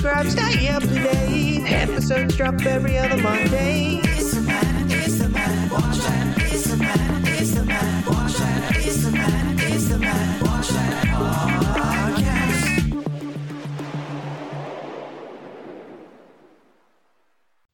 subscribe, stay up to date. Episodes drop every other Monday. It's the man, it's the man, watch that. It's the man, it's the man, watch that. It's the man, it's the man, watch that podcast.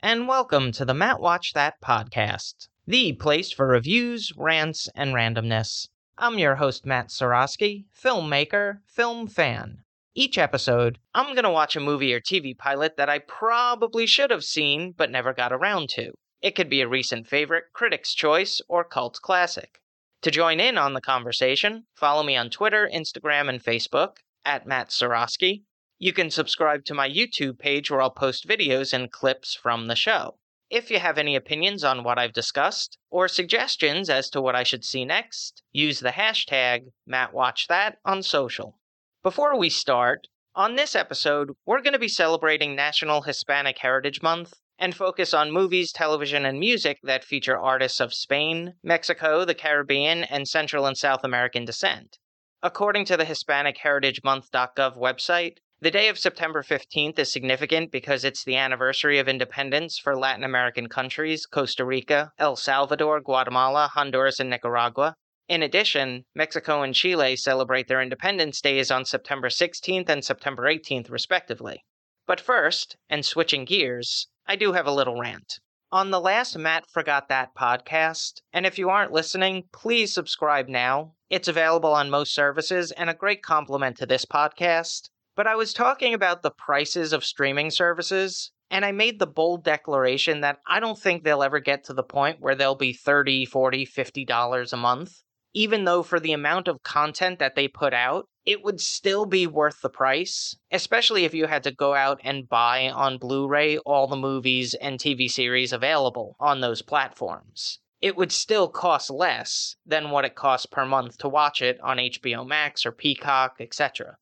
and welcome to the Matt Watch That podcast, the place for reviews, rants, and randomness. I'm your host, Matt Seroski, filmmaker, film fan. Each episode, I'm going to watch a movie or TV pilot that I probably should have seen but never got around to. It could be a recent favorite, critic's choice, or cult classic. To join in on the conversation, follow me on Twitter, Instagram, and Facebook at Matt Seroski. You can subscribe to my YouTube page where I'll post videos and clips from the show. If you have any opinions on what I've discussed, or suggestions as to what I should see next, use the hashtag MattWatchThat on social. Before we start, on this episode, we're going to be celebrating National Hispanic Heritage Month and focus on movies, television, and music that feature artists of Spain, Mexico, the Caribbean, and Central and South American descent. According to the HispanicHeritageMonth.gov website, the day of September 15th is significant because it's the anniversary of independence for Latin American countries Costa Rica, El Salvador, Guatemala, Honduras, and Nicaragua. In addition, Mexico and Chile celebrate their independence days on September 16th and September 18th, respectively. But first, and switching gears, I do have a little rant. On the last Matt Forgot That podcast, and if you aren't listening, please subscribe now. It's available on most services and a great complement to this podcast. But I was talking about the prices of streaming services, and I made the bold declaration that I don't think they'll ever get to the point where they'll be $30, $40, 50 dollars a month. Even though for the amount of content that they put out, it would still be worth the price, especially if you had to go out and buy on Blu-ray all the movies and TV series available on those platforms. It would still cost less than what it costs per month to watch it on HBO Max or Peacock, etc.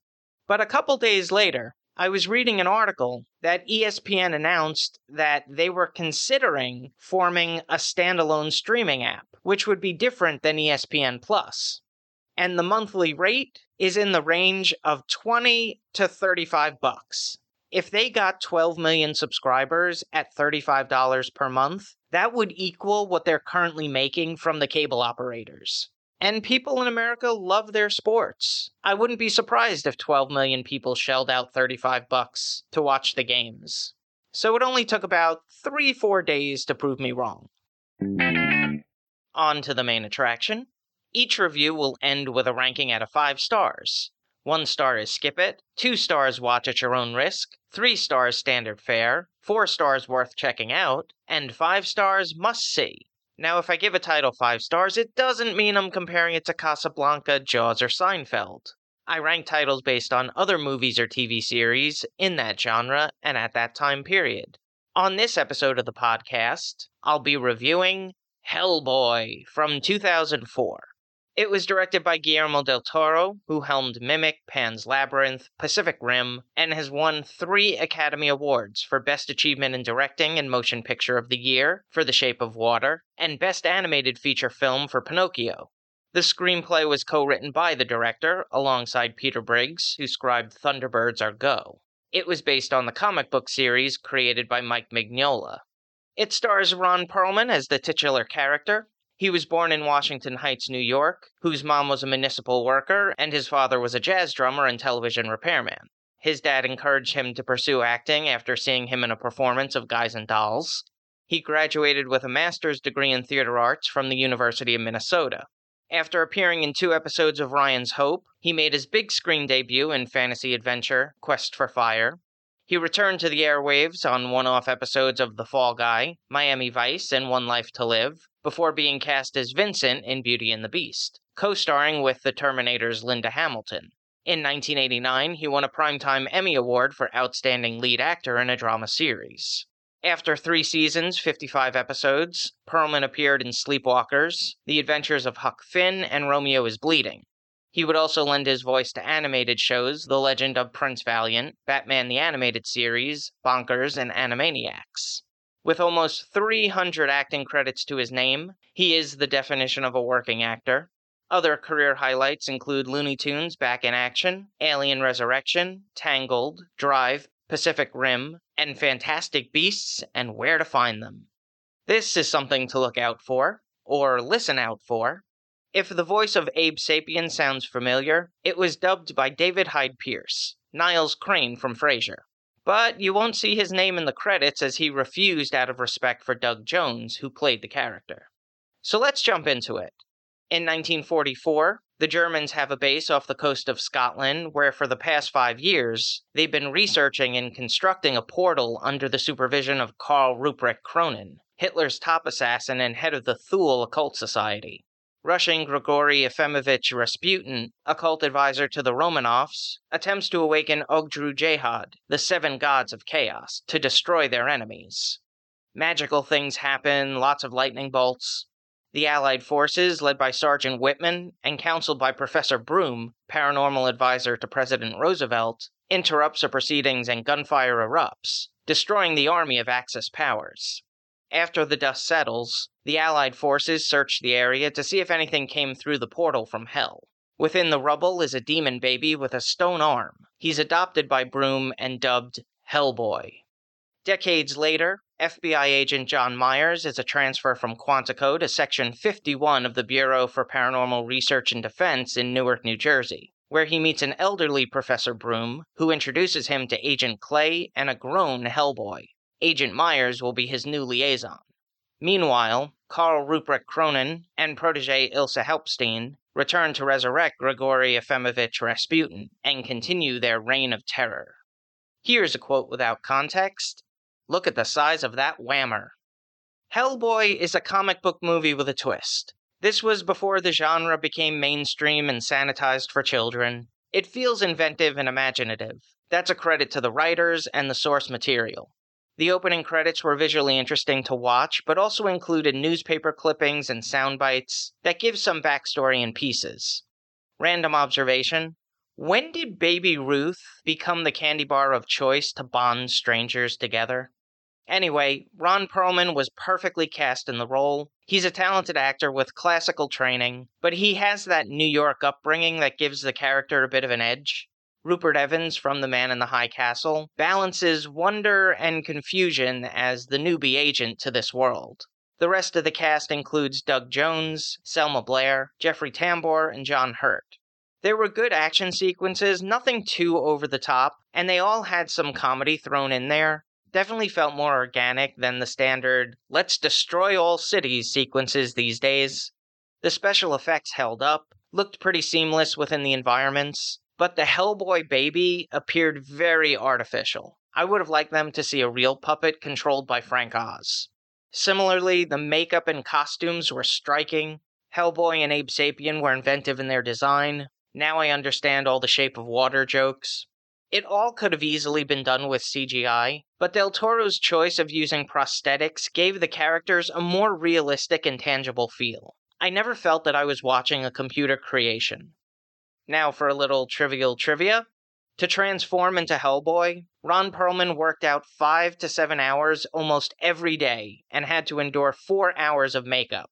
But a couple days later, I was reading an article that ESPN announced that they were considering forming a standalone streaming app, which would be different than ESPN Plus. And the monthly rate is in the range of 20 to 35 bucks. If they got 12 million subscribers at $35 per month, that would equal what they're currently making from the cable operators. And people in America love their sports. I wouldn't be surprised if 12 million people shelled out 35 bucks to watch the games. So it only took about 3-4 days to prove me wrong. On to the main attraction. Each review will end with a ranking out of 5 stars. 1 star is skip it, 2 stars watch at your own risk, 3 stars standard fare, 4 stars worth checking out, and 5 stars must see. Now, if I give a title 5 stars, it doesn't mean I'm comparing it to Casablanca, Jaws, or Seinfeld. I rank titles based on other movies or TV series in that genre and at that time period. On this episode of the podcast, I'll be reviewing Hellboy from 2004. It was directed by Guillermo del Toro, who helmed Mimic, Pan's Labyrinth, Pacific Rim, and has won three Academy Awards for Best Achievement in Directing and Motion Picture of the Year for The Shape of Water, and Best Animated Feature Film for Pinocchio. The screenplay was co written by the director, alongside Peter Briggs, who scribed Thunderbirds Are Go. It was based on the comic book series created by Mike Mignola. It stars Ron Perlman as the titular character, he was born in Washington Heights, New York, whose mom was a municipal worker and his father was a jazz drummer and television repairman. His dad encouraged him to pursue acting after seeing him in a performance of Guys and Dolls. He graduated with a master's degree in theater arts from the University of Minnesota. After appearing in two episodes of Ryan's Hope, he made his big screen debut in fantasy adventure Quest for Fire. He returned to the airwaves on one off episodes of The Fall Guy, Miami Vice, and One Life to Live, before being cast as Vincent in Beauty and the Beast, co starring with the Terminator's Linda Hamilton. In 1989, he won a Primetime Emmy Award for Outstanding Lead Actor in a Drama Series. After three seasons, 55 episodes, Perlman appeared in Sleepwalkers, The Adventures of Huck Finn, and Romeo is Bleeding. He would also lend his voice to animated shows The Legend of Prince Valiant, Batman the Animated Series, Bonkers, and Animaniacs. With almost 300 acting credits to his name, he is the definition of a working actor. Other career highlights include Looney Tunes Back in Action, Alien Resurrection, Tangled, Drive, Pacific Rim, and Fantastic Beasts and Where to Find Them. This is something to look out for, or listen out for. If the voice of Abe Sapien sounds familiar, it was dubbed by David Hyde Pierce, Niles Crane from Frasier. But you won't see his name in the credits as he refused out of respect for Doug Jones, who played the character. So let's jump into it. In 1944, the Germans have a base off the coast of Scotland where, for the past five years, they've been researching and constructing a portal under the supervision of Karl Ruprecht Kroenen, Hitler's top assassin and head of the Thule Occult Society. Russian Grigory Efimovich Rasputin, occult advisor to the Romanovs, attempts to awaken Ogdru Jehad, the seven gods of chaos, to destroy their enemies. Magical things happen, lots of lightning bolts. The Allied forces, led by Sergeant Whitman and counseled by Professor Broom, paranormal advisor to President Roosevelt, interrupts the proceedings and gunfire erupts, destroying the army of Axis powers. After the dust settles, the Allied forces search the area to see if anything came through the portal from Hell. Within the rubble is a demon baby with a stone arm. He's adopted by Broom and dubbed Hellboy. Decades later, FBI agent John Myers is a transfer from Quantico to Section 51 of the Bureau for Paranormal Research and Defense in Newark, New Jersey, where he meets an elderly Professor Broom who introduces him to Agent Clay and a grown Hellboy. Agent Myers will be his new liaison. Meanwhile, Karl Ruprecht Kroenen and protege Ilse Haupstein return to resurrect Grigory Efimovich Rasputin and continue their reign of terror. Here's a quote without context Look at the size of that whammer. Hellboy is a comic book movie with a twist. This was before the genre became mainstream and sanitized for children. It feels inventive and imaginative. That's a credit to the writers and the source material. The opening credits were visually interesting to watch, but also included newspaper clippings and sound bites that give some backstory in pieces. Random observation When did Baby Ruth become the candy bar of choice to bond strangers together? Anyway, Ron Perlman was perfectly cast in the role. He's a talented actor with classical training, but he has that New York upbringing that gives the character a bit of an edge. Rupert Evans from The Man in the High Castle balances wonder and confusion as the newbie agent to this world. The rest of the cast includes Doug Jones, Selma Blair, Jeffrey Tambor, and John Hurt. There were good action sequences, nothing too over the top, and they all had some comedy thrown in there. Definitely felt more organic than the standard, let's destroy all cities sequences these days. The special effects held up, looked pretty seamless within the environments, but the Hellboy baby appeared very artificial. I would have liked them to see a real puppet controlled by Frank Oz. Similarly, the makeup and costumes were striking. Hellboy and Abe Sapien were inventive in their design. Now I understand all the shape of water jokes. It all could have easily been done with CGI, but Del Toro's choice of using prosthetics gave the characters a more realistic and tangible feel. I never felt that I was watching a computer creation. Now for a little trivial trivia. To transform into Hellboy, Ron Perlman worked out five to seven hours almost every day and had to endure four hours of makeup.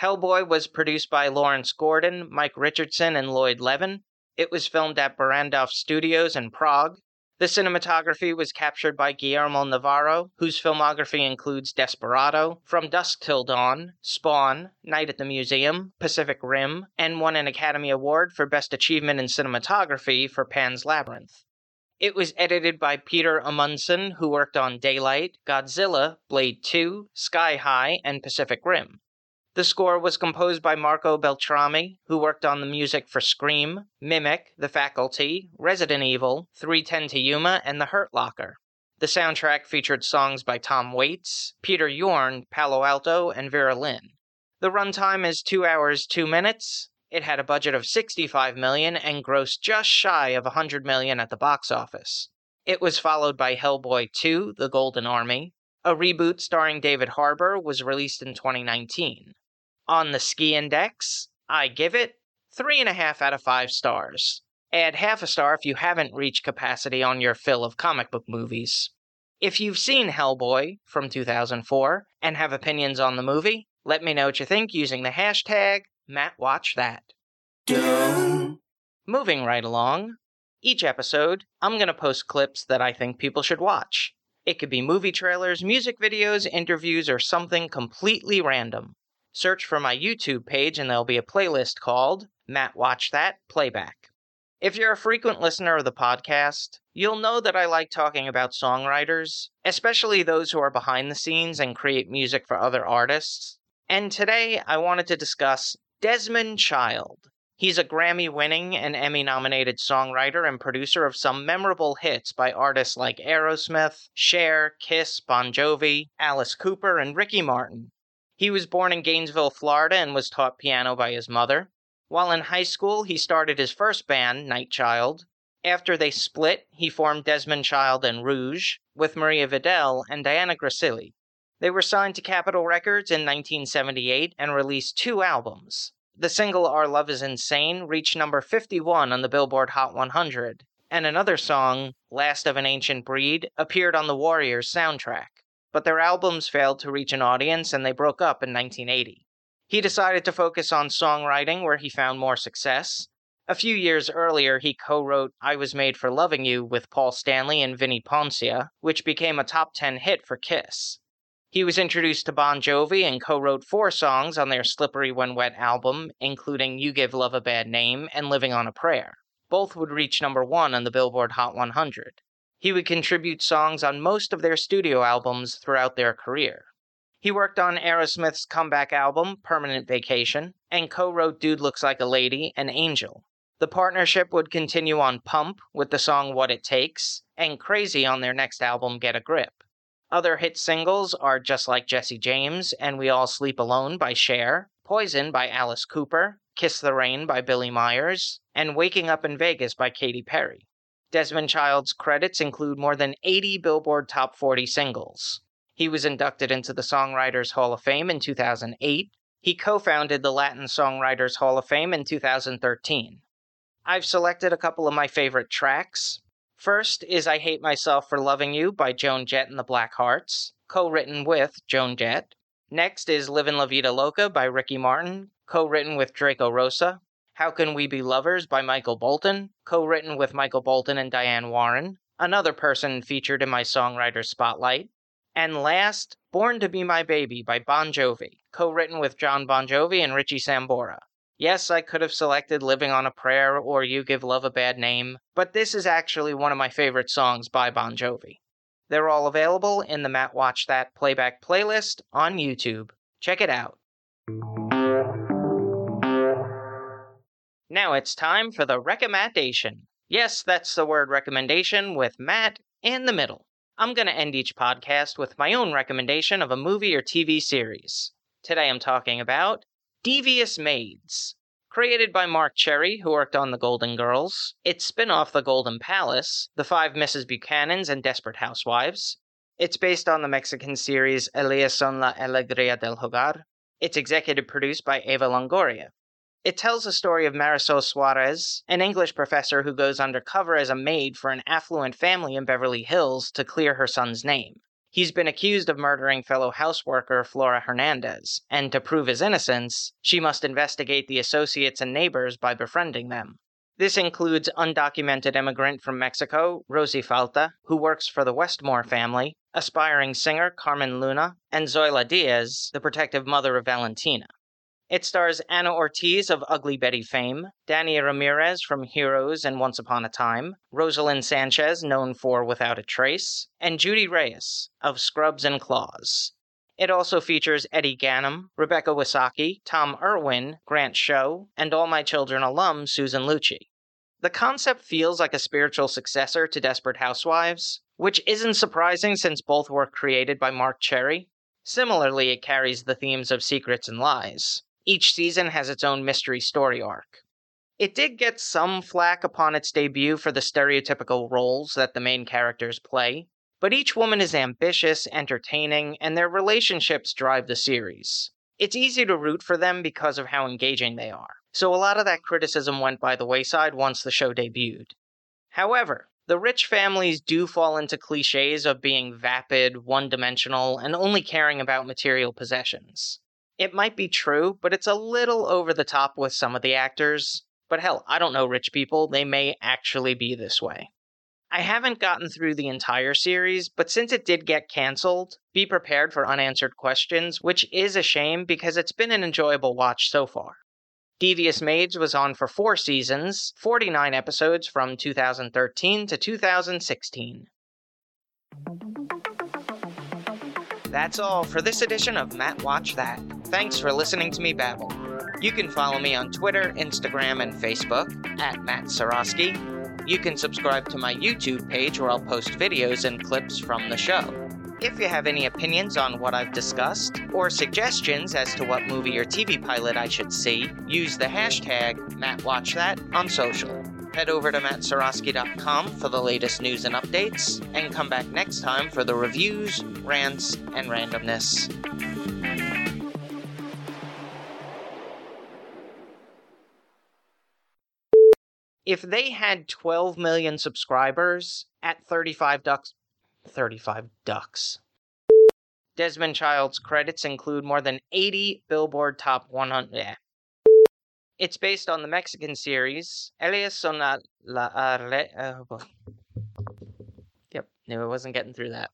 Hellboy was produced by Lawrence Gordon, Mike Richardson, and Lloyd Levin. It was filmed at Barrandov Studios in Prague. The cinematography was captured by Guillermo Navarro, whose filmography includes Desperado, From Dusk Till Dawn, Spawn, Night at the Museum, Pacific Rim, and won an Academy Award for Best Achievement in Cinematography for Pan's Labyrinth. It was edited by Peter Amundsen, who worked on Daylight, Godzilla, Blade 2, Sky High, and Pacific Rim. The score was composed by Marco Beltrami, who worked on the music for Scream, Mimic, The Faculty, Resident Evil, 310 to Yuma, and The Hurt Locker. The soundtrack featured songs by Tom Waits, Peter Yorn, Palo Alto, and Vera Lynn. The runtime is 2 hours 2 minutes. It had a budget of 65 million and grossed just shy of 100 million at the box office. It was followed by Hellboy 2: The Golden Army. A reboot starring David Harbour was released in 2019. On the ski index, I give it three and a half out of five stars. Add half a star if you haven't reached capacity on your fill of comic book movies. If you've seen Hellboy from 2004 and have opinions on the movie, let me know what you think using the hashtag MattWatchThat. Moving right along, Each episode, I'm going to post clips that I think people should watch. It could be movie trailers, music videos, interviews, or something completely random. Search for my YouTube page and there'll be a playlist called Matt Watch That Playback. If you're a frequent listener of the podcast, you'll know that I like talking about songwriters, especially those who are behind the scenes and create music for other artists. And today I wanted to discuss Desmond Child. He's a Grammy winning and Emmy nominated songwriter and producer of some memorable hits by artists like Aerosmith, Cher, Kiss, Bon Jovi, Alice Cooper, and Ricky Martin. He was born in Gainesville, Florida, and was taught piano by his mother. While in high school, he started his first band, Night Child. After they split, he formed Desmond Child and Rouge with Maria Vidal and Diana Grasselli. They were signed to Capitol Records in 1978 and released two albums. The single Our Love is Insane reached number 51 on the Billboard Hot 100, and another song, Last of an Ancient Breed, appeared on the Warriors soundtrack. But their albums failed to reach an audience and they broke up in 1980. He decided to focus on songwriting where he found more success. A few years earlier, he co wrote I Was Made for Loving You with Paul Stanley and Vinnie Poncia, which became a top 10 hit for Kiss. He was introduced to Bon Jovi and co wrote four songs on their Slippery When Wet album, including You Give Love a Bad Name and Living on a Prayer. Both would reach number one on the Billboard Hot 100. He would contribute songs on most of their studio albums throughout their career. He worked on Aerosmith's comeback album, Permanent Vacation, and co wrote Dude Looks Like a Lady and Angel. The partnership would continue on Pump with the song What It Takes, and Crazy on their next album, Get a Grip. Other hit singles are Just Like Jesse James and We All Sleep Alone by Cher, Poison by Alice Cooper, Kiss the Rain by Billie Myers, and Waking Up in Vegas by Katy Perry. Desmond Child's credits include more than 80 Billboard Top 40 singles. He was inducted into the Songwriters Hall of Fame in 2008. He co founded the Latin Songwriters Hall of Fame in 2013. I've selected a couple of my favorite tracks. First is I Hate Myself for Loving You by Joan Jett and the Blackhearts, co written with Joan Jett. Next is Livin' La Vida Loca by Ricky Martin, co written with Draco Rosa. How Can We Be Lovers by Michael Bolton, co written with Michael Bolton and Diane Warren, another person featured in my songwriter spotlight. And last, Born to Be My Baby by Bon Jovi, co written with Jon Bon Jovi and Richie Sambora. Yes, I could have selected Living on a Prayer or You Give Love a Bad Name, but this is actually one of my favorite songs by Bon Jovi. They're all available in the Matt Watch That playback playlist on YouTube. Check it out. Now it's time for the recommendation. Yes, that's the word recommendation with Matt in the middle. I'm going to end each podcast with my own recommendation of a movie or TV series. Today I'm talking about Devious Maids. Created by Marc Cherry, who worked on The Golden Girls, it's spin off The Golden Palace, The Five Mrs. Buchanans, and Desperate Housewives. It's based on the Mexican series Ellas son la alegría del hogar. It's executive produced by Eva Longoria. It tells the story of Marisol Suarez, an English professor who goes undercover as a maid for an affluent family in Beverly Hills to clear her son's name. He's been accused of murdering fellow houseworker Flora Hernandez, and to prove his innocence, she must investigate the associates and neighbors by befriending them. This includes undocumented immigrant from Mexico, Rosie Falta, who works for the Westmore family, aspiring singer Carmen Luna, and Zoila Diaz, the protective mother of Valentina. It stars Ana Ortiz of Ugly Betty fame, Dania Ramirez from Heroes and Once Upon a Time, Rosalind Sanchez, known for Without a Trace, and Judy Reyes of Scrubs and Claws. It also features Edy Ganem, Rebecca Wysocki, Tom Irwin, Grant Show, and All My Children alum Susan Lucci. The concept feels like a spiritual successor to Desperate Housewives, which isn't surprising since both were created by Marc Cherry. Similarly, it carries the themes of secrets and lies. Each season has its own mystery story arc. It did get some flack upon its debut for the stereotypical roles that the main characters play, but each woman is ambitious, entertaining, and their relationships drive the series. It's easy to root for them because of how engaging they are, so a lot of that criticism went by the wayside once the show debuted. However, the rich families do fall into cliches of being vapid, one dimensional, and only caring about material possessions. It might be true, but it's a little over the top with some of the actors. But hell, I don't know rich people. They may actually be this way. I haven't gotten through the entire series, but since it did get canceled, be prepared for unanswered questions, which is a shame because it's been an enjoyable watch so far. Devious Maids was on for four seasons, 49 episodes from 2013 to 2016. That's all for this edition of Matt Watch That. Thanks for listening to me babble. You can follow me on Twitter, Instagram, and Facebook at Matt Seroski. You can subscribe to my YouTube page where I'll post videos and clips from the show. If you have any opinions on what I've discussed, or suggestions as to what movie or TV pilot I should see, use the hashtag MattWatchThat on social. Head over to mattseroski.com for the latest news and updates, and come back next time for the reviews, rants, and randomness. If they had 12 million subscribers at 35 ducks, 35 ducks. Desmond Child's credits include more than 80 Billboard Top 100. Yeah. It's based on the Mexican series Elias son la Arle. Uh, yep, no I wasn't getting through that.